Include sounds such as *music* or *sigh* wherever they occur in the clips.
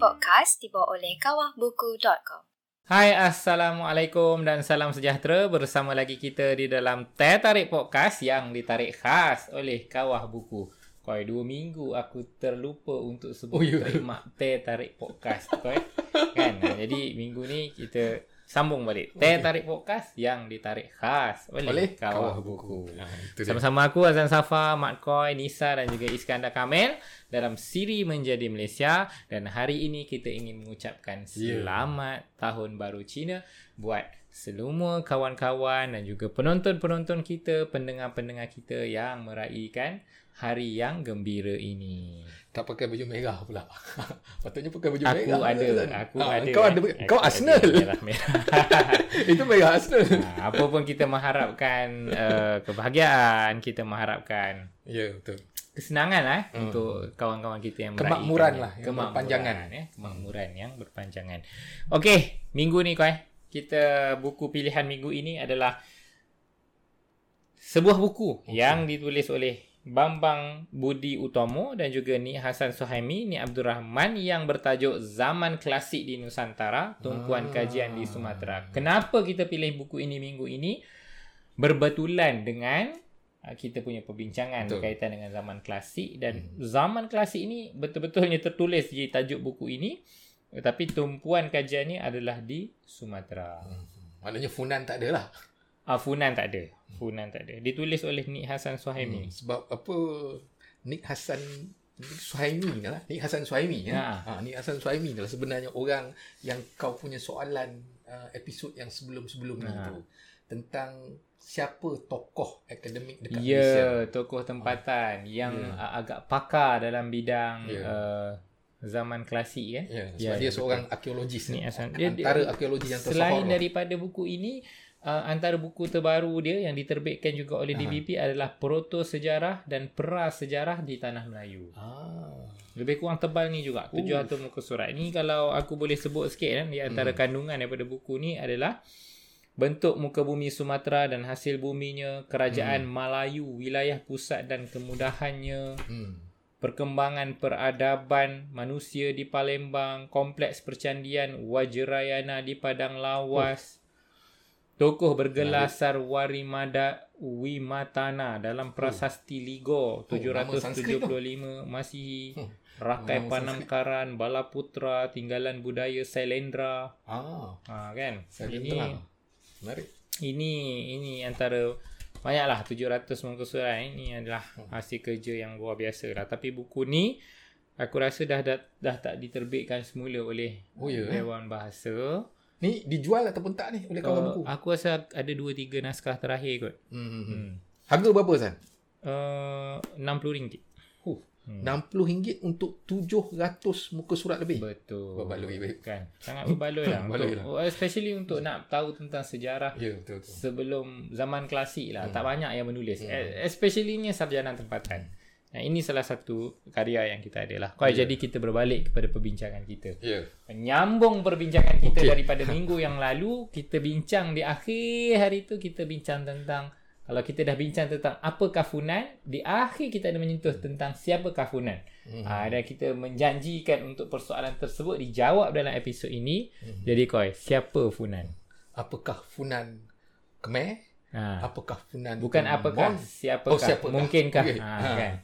Podcast dibawa oleh kawahbuku.com. Hai Assalamualaikum dan salam sejahtera Bersama lagi kita di dalam Teh Tarik Podcast Yang ditarik khas oleh Kawah Buku Koi dua minggu aku terlupa untuk sebut oh, yeah. terima Teh Tarik Podcast Koi *laughs* kan? Jadi minggu ni kita sambung balik. Teh Tarik Podcast yang ditarik khas. Oleh, oleh Kawah, Kawah Buku, Buku. Ha, Sama-sama aku Azan Safa, Mat Koi, Nisa dan juga Iskandar Kamel dalam siri Menjadi Malaysia. Dan hari ini kita ingin mengucapkan ya. selamat yeah. tahun baru Cina buat semua kawan-kawan dan juga penonton-penonton kita, pendengar-pendengar kita yang meraihkan hari yang gembira ini. Tak pakai baju merah pula. *laughs* Patutnya pakai baju aku merah. Ada, aku ha, ada. Kau ada. Kau Arsenal. Merah, merah. *laughs* Itu merah Arsenal. Ha, apa pun kita mengharapkan uh, kebahagiaan, kita mengharapkan. Ya, yeah, betul. Kesenangan lah hmm. untuk kawan-kawan kita yang Kemakmuran lah. Yang berpanjangan. Ya. Kemakmuran hmm. yang berpanjangan. Okey, minggu ni kau eh. Kita buku pilihan minggu ini adalah sebuah buku okay. yang ditulis oleh Bambang Budi Utomo dan juga Ni Hasan Suhaimi, Ni Abdul Rahman yang bertajuk Zaman Klasik di Nusantara, Tumpuan ah. Kajian di Sumatera. Kenapa kita pilih buku ini minggu ini? Berbetulan dengan uh, kita punya perbincangan Betul. berkaitan dengan zaman klasik dan hmm. zaman klasik ini betul-betulnya tertulis di tajuk buku ini tetapi tumpuan kajian ini adalah di Sumatera. Hmm. Maknanya Funan tak ada lah. Ah, Funan tak ada. Funan tak ada. Ditulis oleh Nik Hasan Suhaimi. Hmm, sebab apa Nik Hasan Suhaimi lah. Nik Hasan Suhaimi ya. Ha. ha Nik Hasan Suhaimi adalah sebenarnya orang yang kau punya soalan uh, episod yang sebelum-sebelum ha. itu tentang siapa tokoh akademik dekat ya, Malaysia. Ya, tokoh tempatan ha. yang ya. agak pakar dalam bidang ya. uh, zaman klasik kan. Ya, sebab ya, dia ya, seorang arkeologis ni. Antara arkeologi yang tersohor. Selain daripada buku ini, uh, antara buku terbaru dia yang diterbitkan juga oleh DBP Aha. adalah Proto Sejarah dan Pra Sejarah di Tanah Melayu. Ah. Lebih kurang tebal ni juga, 700 uh. muka surat. Ini kalau aku boleh sebut sikit kan, di antara hmm. kandungan daripada buku ni adalah bentuk muka bumi Sumatera dan hasil buminya, kerajaan hmm. Melayu, wilayah pusat dan kemudahannya. Hmm. Perkembangan peradaban manusia di Palembang, kompleks percandian Wajrayana di Padang Lawas, oh. Tokoh bergelar Sarwarimada Wimatana dalam Prasasti Ligo 775 masih hmm. Rakai Panangkaran Balaputra Tinggalan Budaya Sailendra. Ah. Ha, kan? Ini menarik. Ini ini antara banyaklah 700 muka surat ini adalah hmm. hasil kerja yang luar biasa lah. Tapi buku ni aku rasa dah dah, dah tak diterbitkan semula oleh oh, ya, Dewan Bahasa. Ni dijual ataupun tak ni oleh kawan uh, buku? Aku rasa ada 2-3 naskah terakhir kot. Hmm. hmm, hmm. hmm. Harga berapa San? Uh, RM60. Huh. Hmm. RM60 untuk 700 muka surat lebih. Betul. Berbaloi baik. Kan. Sangat berbaloi lah. *laughs* untuk, lah. Oh, especially untuk nak tahu tentang sejarah yeah, betul, betul. sebelum zaman klasik lah. Hmm. Tak banyak yang menulis. Hmm. Especially ni sarjana tempatan. Hmm. Nah, ini salah satu karya yang kita ada lah. Kau yeah. jadi kita berbalik kepada perbincangan kita. Yeah. Menyambung perbincangan kita okay. daripada *laughs* minggu yang lalu, kita bincang di akhir hari itu kita bincang tentang kalau kita dah bincang tentang apa kafunan, di akhir kita ada menyentuh tentang siapa kafunan. Mm-hmm. Ha, dan kita menjanjikan untuk persoalan tersebut dijawab dalam episod ini. Mm-hmm. Jadi koi, siapa Funan? Apakah Funan Khmer? Ha. Apakah Funan Bukan apakah, Mon? siapakah? Oh, siapakah? Mungkinkah? Okay. Ha, ha. Kan?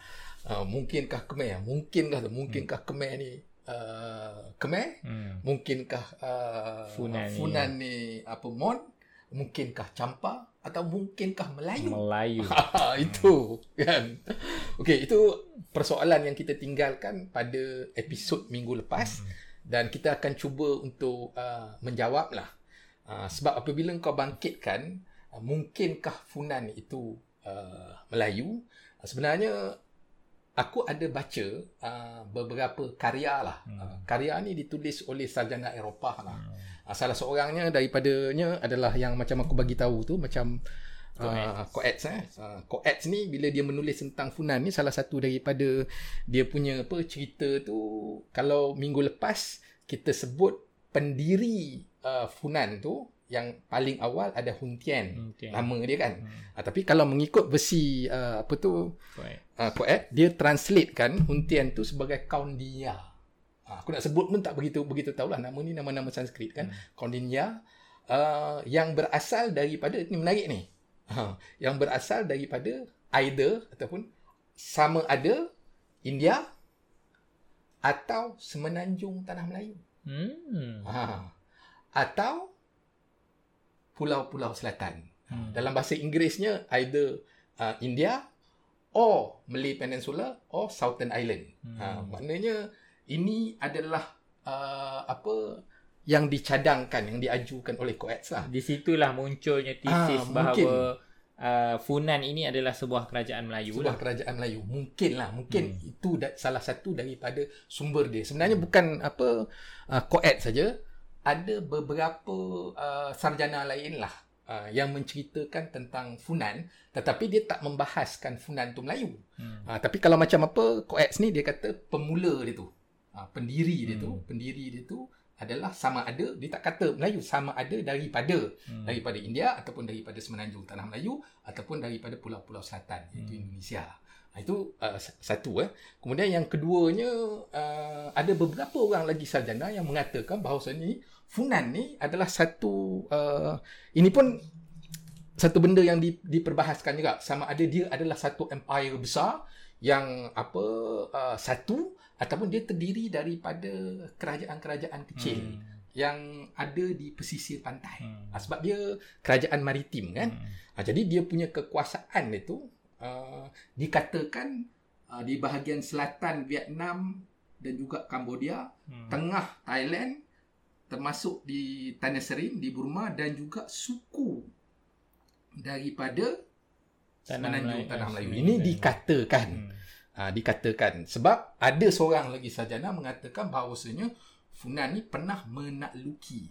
Uh, mungkinkah Khmer? Mungkinkah mungkinkah hmm. Khmer ni uh, Khmer? Hmm. Mungkinkah uh, Funan, Funan ni. ni apa Mon? Mungkinkah Campa atau mungkinkah Melayu? Melayu. *laughs* itu kan. Okey, itu persoalan yang kita tinggalkan pada episod minggu lepas hmm. dan kita akan cuba untuk uh, menjawablah. Uh, sebab apabila kau bangkitkan mungkinkah Funan itu uh, Melayu? Uh, sebenarnya aku ada baca uh, beberapa karya lah. Hmm. Uh, karya ni ditulis oleh sarjana Eropah lah. Hmm. Uh, salah seorangnya daripadanya adalah yang macam aku bagi tahu tu macam Coates uh, eh. Uh, Coates ni bila dia menulis tentang Funan ni salah satu daripada dia punya apa cerita tu kalau minggu lepas kita sebut pendiri uh, Funan tu yang paling awal ada Hun Tian okay. nama dia kan hmm. ha, tapi kalau mengikut versi uh, apa tu uh, dia translate kan Hun Tian tu sebagai kaun dia Ha, aku nak sebut pun tak begitu begitu tahulah nama ni nama-nama Sanskrit kan. Hmm. Kaudinya uh, yang berasal daripada ini menarik ni. Ha, yang berasal daripada either ataupun sama ada India atau semenanjung tanah Melayu. Hmm. Ha, atau pulau-pulau selatan. Hmm. Dalam bahasa Inggerisnya either uh, India or Malay Peninsula or Southern Island. Hmm. Ha, maknanya ini adalah uh, apa yang dicadangkan yang diajukan oleh Coetzee lah. Di situlah munculnya tesis ah, bahawa uh, Funan ini adalah sebuah kerajaan Melayu sebuah lah. kerajaan Melayu. Mungkinlah, mungkin hmm. itu da- salah satu daripada sumber dia. Sebenarnya hmm. bukan apa uh, Coetzee saja, ada beberapa uh, sarjana lain lah uh, yang menceritakan tentang Funan tetapi dia tak membahaskan Funan tu Melayu. Hmm. Uh, tapi kalau macam apa Coetzee ni dia kata pemula dia tu uh, pendiri dia hmm. tu pendiri dia tu adalah sama ada dia tak kata Melayu sama ada daripada hmm. daripada India ataupun daripada semenanjung tanah Melayu ataupun daripada pulau-pulau selatan iaitu hmm. Indonesia. Ha, itu uh, satu eh. Kemudian yang keduanya uh, ada beberapa orang lagi sarjana yang mengatakan bahawa ni Funan ni adalah satu uh, ini pun satu benda yang di, diperbahaskan juga sama ada dia adalah satu empire besar yang apa uh, satu ataupun dia terdiri daripada kerajaan-kerajaan kecil hmm. yang ada di pesisir pantai. Hmm. Sebab dia kerajaan maritim kan. Hmm. Jadi dia punya kekuasaan itu uh, dikatakan uh, di bahagian selatan Vietnam dan juga Cambodia, hmm. tengah Thailand termasuk di Tanah Serim di Burma dan juga suku daripada Tanah Melayu. Tanah Melayu. Ini dikatakan. Hmm uh, dikatakan sebab ada seorang lagi sarjana mengatakan bahawasanya Funan ni pernah menakluki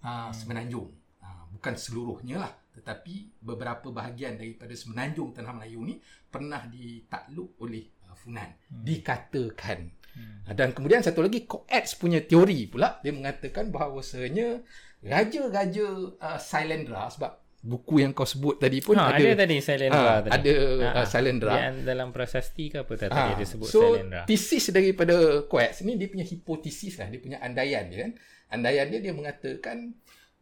uh, semenanjung uh, bukan seluruhnya lah tetapi beberapa bahagian daripada semenanjung tanah Melayu ni pernah ditakluk oleh uh, Funan hmm. dikatakan hmm. Uh, dan kemudian satu lagi Coates punya teori pula dia mengatakan bahawasanya raja-raja uh, Sailendra sebab buku yang kau sebut tadi pun ha, ada ada tadi Sailendra ha, tadi. Ada ha, uh, Sailendra. Yang dalam prasasti ke apa tadi ha, dia sebut so, Sailendra. So tesis daripada Coates ni dia punya hipotesis lah, dia punya andaian dia kan. Andaian dia dia mengatakan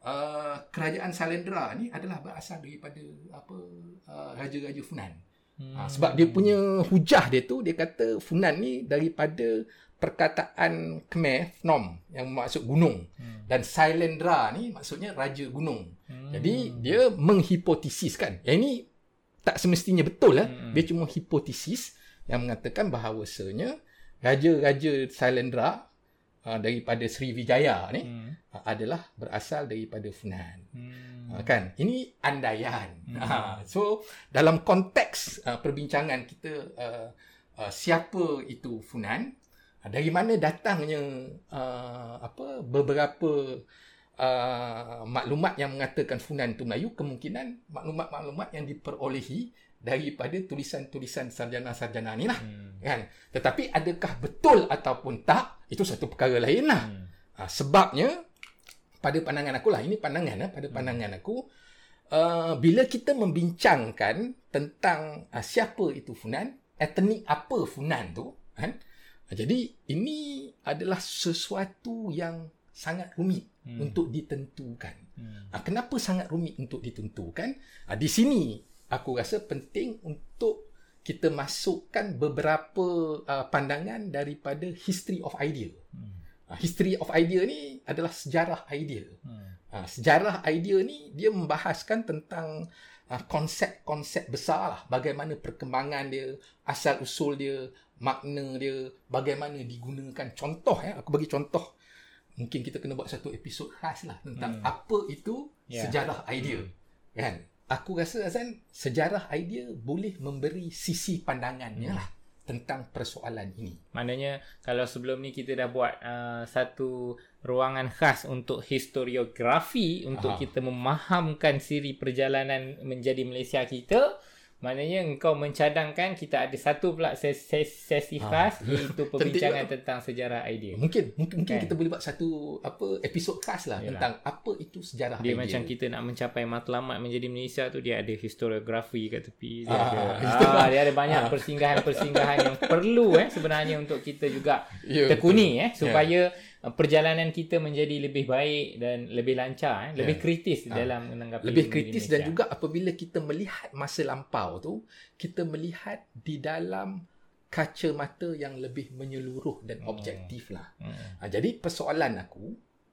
uh, kerajaan Sailendra ni adalah berasal daripada apa uh, raja-raja Funan. Hmm. Ha, sebab dia punya hujah dia tu dia kata Funan ni daripada perkataan Khmer Phnom yang maksud gunung hmm. dan Sailendra ni maksudnya raja gunung. Hmm. Jadi dia menghipotesiskan. Yang ini tak semestinya betul lah. Hmm. Dia cuma hipotesis yang mengatakan bahawasanya raja-raja Sailendra uh, daripada Sriwijaya ni hmm. uh, adalah berasal daripada Funan. Hmm. Uh, kan? Ini andaian. Hmm. Uh, so dalam konteks uh, perbincangan kita uh, uh, siapa itu Funan? dari mana datangnya uh, apa beberapa uh, maklumat yang mengatakan Funan itu Melayu kemungkinan maklumat-maklumat yang diperolehi daripada tulisan-tulisan sarjana-sarjana ni lah hmm. kan tetapi adakah betul ataupun tak itu satu perkara lain lah hmm. uh, sebabnya pada pandangan aku lah ini pandangan lah pada pandangan aku uh, bila kita membincangkan tentang uh, siapa itu Funan etnik apa Funan tu kan jadi ini adalah sesuatu yang sangat rumit hmm. untuk ditentukan. Hmm. Kenapa sangat rumit untuk ditentukan? Di sini aku rasa penting untuk kita masukkan beberapa pandangan daripada history of idea. Hmm. History of idea ni adalah sejarah idea. Hmm. Sejarah idea ni dia membahaskan tentang konsep-konsep besar lah. Bagaimana perkembangan dia, asal usul dia, makna dia bagaimana digunakan contoh ya aku bagi contoh mungkin kita kena buat satu episod khas lah tentang hmm. apa itu yeah. sejarah idea hmm. kan aku rasa Azan sejarah idea boleh memberi sisi pandangannya hmm. lah tentang persoalan ini maknanya kalau sebelum ni kita dah buat uh, satu ruangan khas untuk historiografi untuk Aha. kita memahamkan siri perjalanan menjadi Malaysia kita Maknanya engkau mencadangkan kita ada satu pula sesi, sesi, sesi khas ha. iaitu *laughs* perbincangan tentang sejarah idea. Mungkin mungkin, mungkin kan? kita boleh buat satu apa episod khas lah Yalah. tentang apa itu sejarah dia idea. macam kita nak mencapai matlamat menjadi Malaysia tu dia ada historiografi kat tepi dia, ha. ada, ha, dia ada banyak ha. persinggahan-persinggahan yang perlu eh sebenarnya untuk kita juga ya, tekuni eh supaya ya Uh, perjalanan kita menjadi lebih baik dan lebih lancar eh lebih yeah. kritis ha. dalam menanggapi lebih kritis dan juga apabila kita melihat masa lampau tu kita melihat di dalam kaca mata yang lebih menyeluruh dan hmm. objektif lah hmm. ha, jadi persoalan aku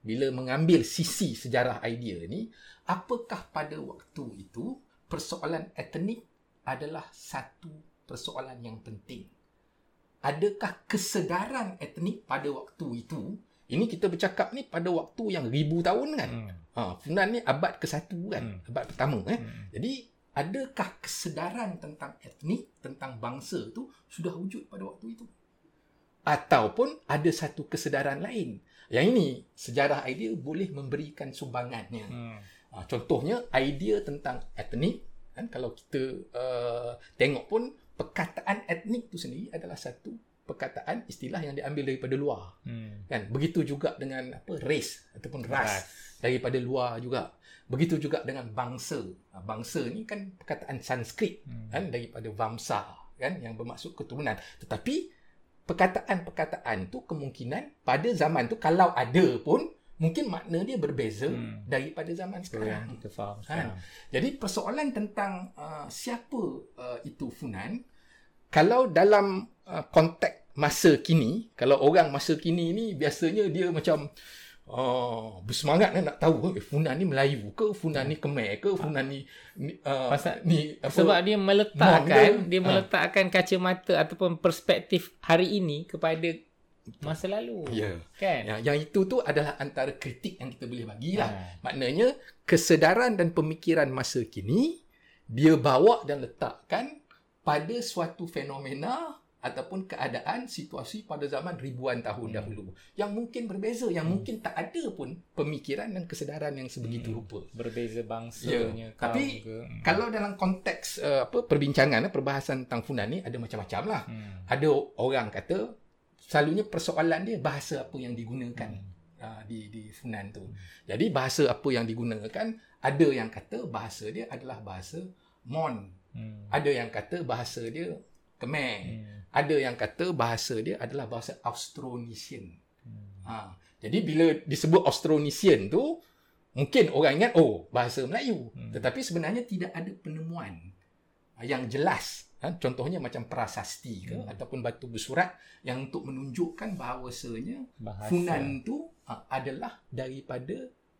bila mengambil sisi sejarah idea ni apakah pada waktu itu persoalan etnik adalah satu persoalan yang penting adakah kesedaran etnik pada waktu itu ini kita bercakap ni pada waktu yang ribu tahun kan. Hmm. Ha, Funan ni abad ke-1 kan. Hmm. Abad pertama eh. Hmm. Jadi adakah kesedaran tentang etnik, tentang bangsa tu sudah wujud pada waktu itu? Ataupun ada satu kesedaran lain. Yang ini sejarah idea boleh memberikan sumbangannya. Hmm. Ha, contohnya idea tentang etnik kan kalau kita uh, tengok pun perkataan etnik tu sendiri adalah satu perkataan istilah yang diambil daripada luar. Hmm. kan? Begitu juga dengan apa race ataupun ras, ras. Daripada luar juga. Begitu juga dengan bangsa. Ha, bangsa ni kan perkataan sanskrit hmm. kan? Daripada vamsa kan? Yang bermaksud keturunan. Tetapi perkataan-perkataan tu kemungkinan pada zaman tu kalau ada pun mungkin makna dia berbeza hmm. daripada zaman sekarang. kita faham kan jadi persoalan tentang uh, siapa uh, itu funan kalau dalam uh, konteks masa kini, kalau orang masa kini ni biasanya dia macam uh, bersemangat lah nak tahu eh, Funan ni Melayu ke, Funan ni Khmer ke, Funan ni ni, uh, Pasal, ni apa, sebab dia meletakkan dia, dia meletakkan kacamata ataupun perspektif hari ini kepada masa lalu. Ya. Kan? Ya, yang itu tu adalah antara kritik yang kita boleh bagilah. Ha. Maknanya kesedaran dan pemikiran masa kini dia bawa dan letakkan pada suatu fenomena ataupun keadaan situasi pada zaman ribuan tahun hmm. dahulu yang mungkin berbeza yang hmm. mungkin tak ada pun pemikiran dan kesedaran yang sebegitu hmm. rupa berbeza bangsanya ya. tapi ke. Hmm. kalau dalam konteks uh, apa perbincangan eh, perbahasan tentang funan ni ada macam-macam lah hmm. ada orang kata selalunya persoalan dia bahasa apa yang digunakan hmm. uh, di di funan tu hmm. jadi bahasa apa yang digunakan ada yang kata bahasa dia adalah bahasa mon Hmm. Ada yang kata bahasa dia Khmer. Hmm. Ada yang kata bahasa dia adalah bahasa Austronesian. Hmm. Ha. Jadi bila disebut Austronesian tu, mungkin orang ingat, oh bahasa Melayu. Hmm. Tetapi sebenarnya tidak ada penemuan yang jelas. Ha? Contohnya macam prasasti ke, hmm. ataupun batu bersurat yang untuk menunjukkan bahawasanya bahasa. Funan tu ha, adalah daripada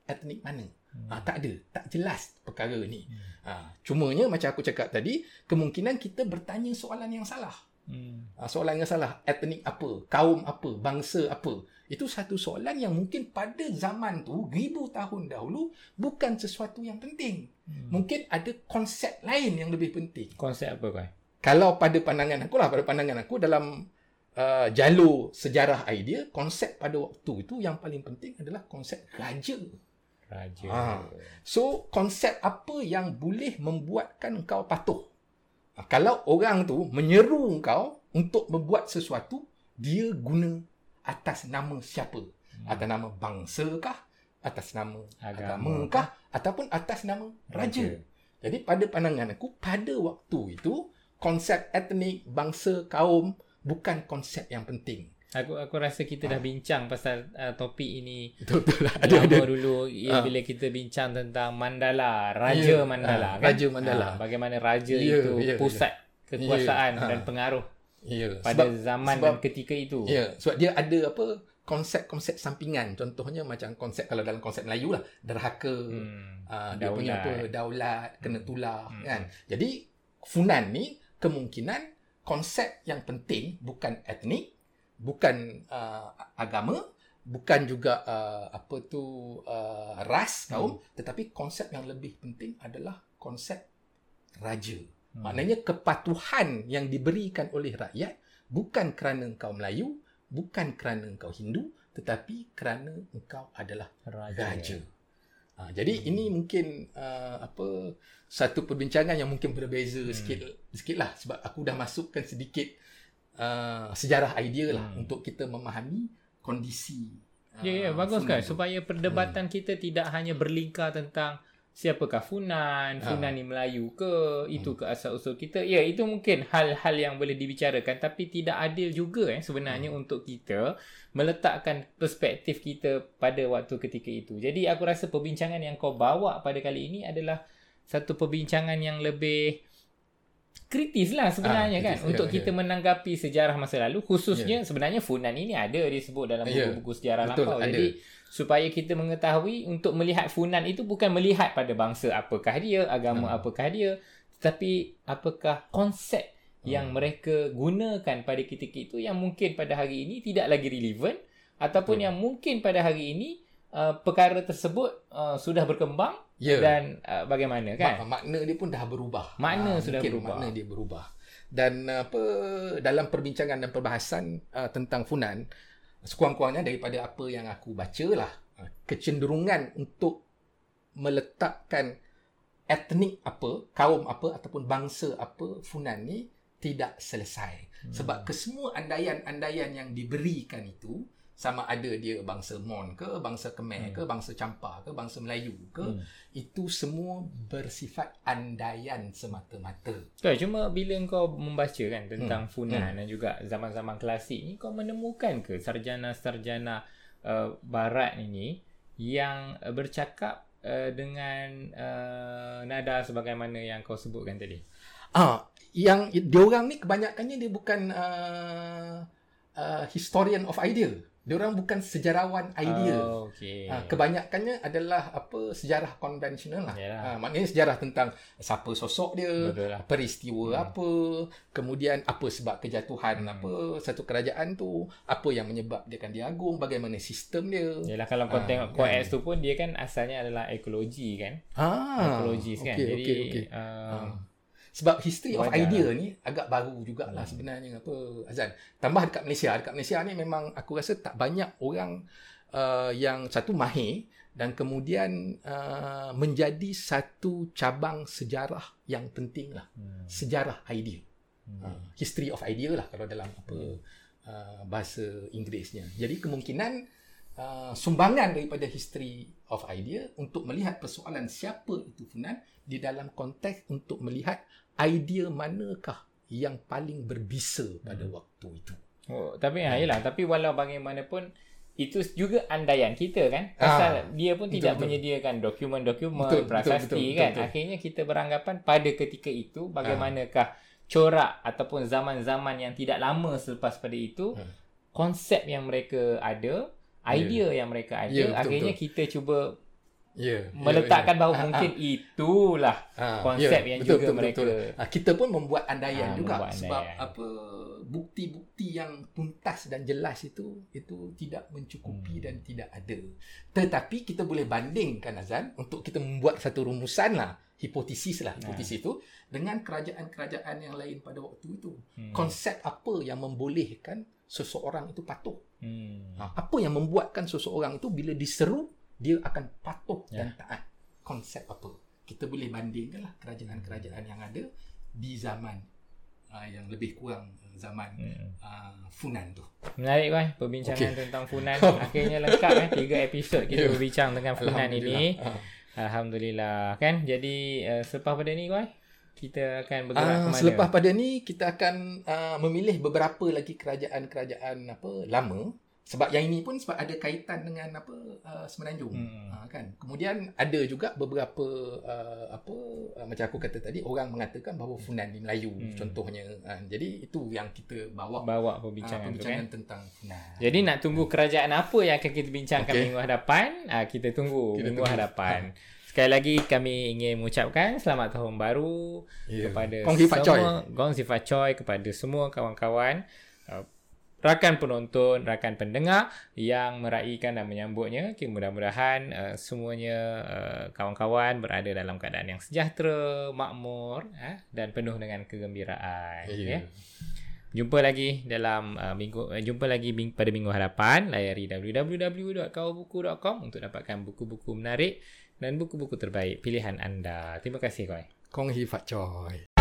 etnik mana. Hmm. Ha, tak ada, tak jelas perkara ni. Hmm. Ha, cumanya macam aku cakap tadi, kemungkinan kita bertanya soalan yang salah. Hmm. Ha, soalan yang salah, etnik apa, kaum apa, bangsa apa. Itu satu soalan yang mungkin pada zaman tu, ribu tahun dahulu, bukan sesuatu yang penting. Hmm. Mungkin ada konsep lain yang lebih penting. Konsep apa kau? Kalau pada pandangan aku lah, pada pandangan aku dalam uh, jalur sejarah idea, konsep pada waktu itu yang paling penting adalah konsep raja. Raja. Ha. So, konsep apa yang boleh membuatkan kau patuh? Ha, kalau orang tu menyeru kau untuk membuat sesuatu, dia guna atas nama siapa? Hmm. Atas nama bangsa kah? Atas nama agama, agama kah? Ataupun atas nama raja. raja. Jadi, pada pandangan aku, pada waktu itu, konsep etnik, bangsa, kaum bukan konsep yang penting. Aku aku rasa kita dah ah. bincang pasal uh, topik ini. Betul lah. Ada ada dulu ya, bila kita bincang tentang Mandala, Raja yeah. Mandala uh, kan. Raja Mandala. Uh, bagaimana raja yeah, itu yeah, pusat yeah. kekuasaan yeah. dan pengaruh. Yeah. Pada sebab, zaman sebab, dan ketika itu. Ya, yeah. sebab dia ada apa konsep-konsep sampingan. Contohnya macam konsep kalau dalam konsep Melayu lah, derhaka, hmm. uh, dia punya apa daulat, kena tular hmm. kan. Jadi Funan ni kemungkinan konsep yang penting bukan etnik bukan uh, agama bukan juga uh, apa tu uh, ras kaum hmm. tetapi konsep yang lebih penting adalah konsep raja hmm. maknanya kepatuhan yang diberikan oleh rakyat bukan kerana engkau Melayu bukan kerana engkau Hindu tetapi kerana engkau adalah raja, raja. Ha, jadi hmm. ini mungkin uh, apa satu perbincangan yang mungkin berbeza hmm. sikit sikit lah sebab aku dah masukkan sedikit uh, sejarah idea lah hmm. untuk kita memahami kondisi. Ya, yeah, ya, yeah, bagus kan supaya perdebatan hmm. kita tidak hanya berlingkar tentang siapakah Funan, Funan ha. ni Melayu ke, itu hmm. ke asal usul kita. Ya, itu mungkin hal-hal yang boleh dibicarakan tapi tidak adil juga eh sebenarnya hmm. untuk kita meletakkan perspektif kita pada waktu ketika itu. Jadi aku rasa perbincangan yang kau bawa pada kali ini adalah satu perbincangan yang lebih kritis lah sebenarnya ha, kan kritis, untuk ya, kita ya. menanggapi sejarah masa lalu khususnya ya. sebenarnya Funan ini ada disebut dalam ya. buku-buku sejarah Betul, lampau. Jadi supaya kita mengetahui untuk melihat Funan itu bukan melihat pada bangsa apakah dia, agama hmm. apakah dia, tetapi apakah konsep yang hmm. mereka gunakan pada ketika itu yang mungkin pada hari ini tidak lagi relevan ataupun hmm. yang mungkin pada hari ini uh, perkara tersebut uh, sudah berkembang yeah. dan uh, bagaimana kan? Mak- makna dia pun dah berubah. Makna uh, sudah berubah. Makna dia berubah. Dan apa dalam perbincangan dan perbahasan uh, tentang Funan sekurang-kurangnya daripada apa yang aku baca lah ha, kecenderungan untuk meletakkan etnik apa kaum apa ataupun bangsa apa Funan ni tidak selesai hmm. sebab kesemua andaian-andaian yang diberikan itu sama ada dia bangsa Mon ke bangsa Khmer hmm. ke bangsa Champa ke bangsa Melayu ke hmm. itu semua bersifat andaian semata-mata. Tak cuma bila kau membaca kan tentang hmm. Funan hmm. dan juga zaman-zaman klasik ni kau menemukan ke sarjana-sarjana uh, barat ini yang uh, bercakap uh, dengan uh, nada sebagaimana yang kau sebutkan tadi. Ah, yang dia orang ni kebanyakannya dia bukan uh, uh, historian of idea. Dia orang bukan sejarawan idea. Oh, okay. ha, kebanyakannya adalah apa sejarah konvensional lah. Ha, maknanya sejarah tentang siapa sosok dia, lah. peristiwa hmm. apa, kemudian apa sebab kejatuhan hmm. apa satu kerajaan tu, apa yang menyebabkan dia agung, bagaimana sistem dia. Yalah kalau kau ha, tengok Coex kan. tu pun dia kan asalnya adalah ekologi kan. Ha, ekologis kan. Okay, Jadi okay, okay. Uh, ha. Sebab history of idea ni agak baru jugalah hmm. sebenarnya apa Azan. Tambah dekat Malaysia, dekat Malaysia ni memang aku rasa tak banyak orang uh, yang satu mahir dan kemudian uh, menjadi satu cabang sejarah yang penting lah. Hmm. Sejarah idea. Hmm. Uh, history of idea lah kalau dalam apa hmm. uh, bahasa Inggerisnya. Jadi kemungkinan uh, sumbangan daripada history of idea untuk melihat persoalan siapa itu Funan di dalam konteks untuk melihat idea manakah yang paling berbisa pada hmm. waktu itu. Oh, tapi hmm. ayolah, tapi walau bagaimanapun itu juga andaian kita kan. Pasal ah, dia pun tidak betul, menyediakan dokumen-dokumen prasasti betul, betul, kan. Betul, betul. Akhirnya kita beranggapan pada ketika itu bagaimanakah ah. corak ataupun zaman-zaman yang tidak lama selepas pada itu hmm. konsep yang mereka ada, idea yeah. yang mereka ada, yeah, betul, akhirnya betul. kita cuba Yeah, ya, meletakkan yeah, yeah. bahawa ha, mungkin ha. itulah ha, konsep yeah, yang betul, juga betul, mereka betul. Ha, kita pun membuat andaian ha, juga membuat sebab andaian. apa bukti-bukti yang tuntas dan jelas itu itu tidak mencukupi hmm. dan tidak ada tetapi kita boleh bandingkan Azan untuk kita membuat satu rumusan lah hipotesis lah hipotesis ha. itu dengan kerajaan-kerajaan yang lain pada waktu itu hmm. konsep apa yang membolehkan seseorang itu patuh hmm. ha, apa yang membuatkan seseorang itu bila diseru dia akan patuh yeah. dan taat konsep apa kita boleh bandingkan lah kerajaan-kerajaan yang ada di zaman uh, yang lebih kurang zaman hmm. uh, Funan tu menarik kan perbincangan okay. tentang *laughs* Funan akhirnya lengkap kan tiga episod kita yeah. berbincang dengan Funan ini uh. Alhamdulillah kan jadi uh, selepas pada ni kan kita akan bergerak uh, ke mana selepas pada ni kita akan uh, memilih beberapa lagi kerajaan-kerajaan apa lama sebab yang ini pun sebab ada kaitan dengan apa uh, semenanjung hmm. uh, kan kemudian ada juga beberapa uh, apa uh, macam aku kata tadi orang mengatakan bahawa Funan di Melayu hmm. contohnya uh, jadi itu yang kita bawa bawa perbincangan, uh, perbincangan tu, kan? tentang Funan jadi nak tunggu kerajaan apa yang akan kita bincangkan okay. minggu hadapan uh, kita tunggu kita minggu tunggu. hadapan ha. Sekali lagi kami ingin mengucapkan selamat tahun baru yeah. kepada Kongsi semua Gong Sifat Choi kepada semua kawan-kawan rakan penonton, rakan pendengar yang meraihkan dan menyambutnya. Okay, mudah-mudahan uh, semuanya uh, kawan-kawan berada dalam keadaan yang sejahtera, makmur uh, dan penuh dengan kegembiraan. Yeah. Okay. Jumpa lagi dalam uh, minggu uh, jumpa lagi ming- pada minggu hadapan layari www.kawabuku.com untuk dapatkan buku-buku menarik dan buku-buku terbaik pilihan anda. Terima kasih Koi. Kong Hi Fat Choi.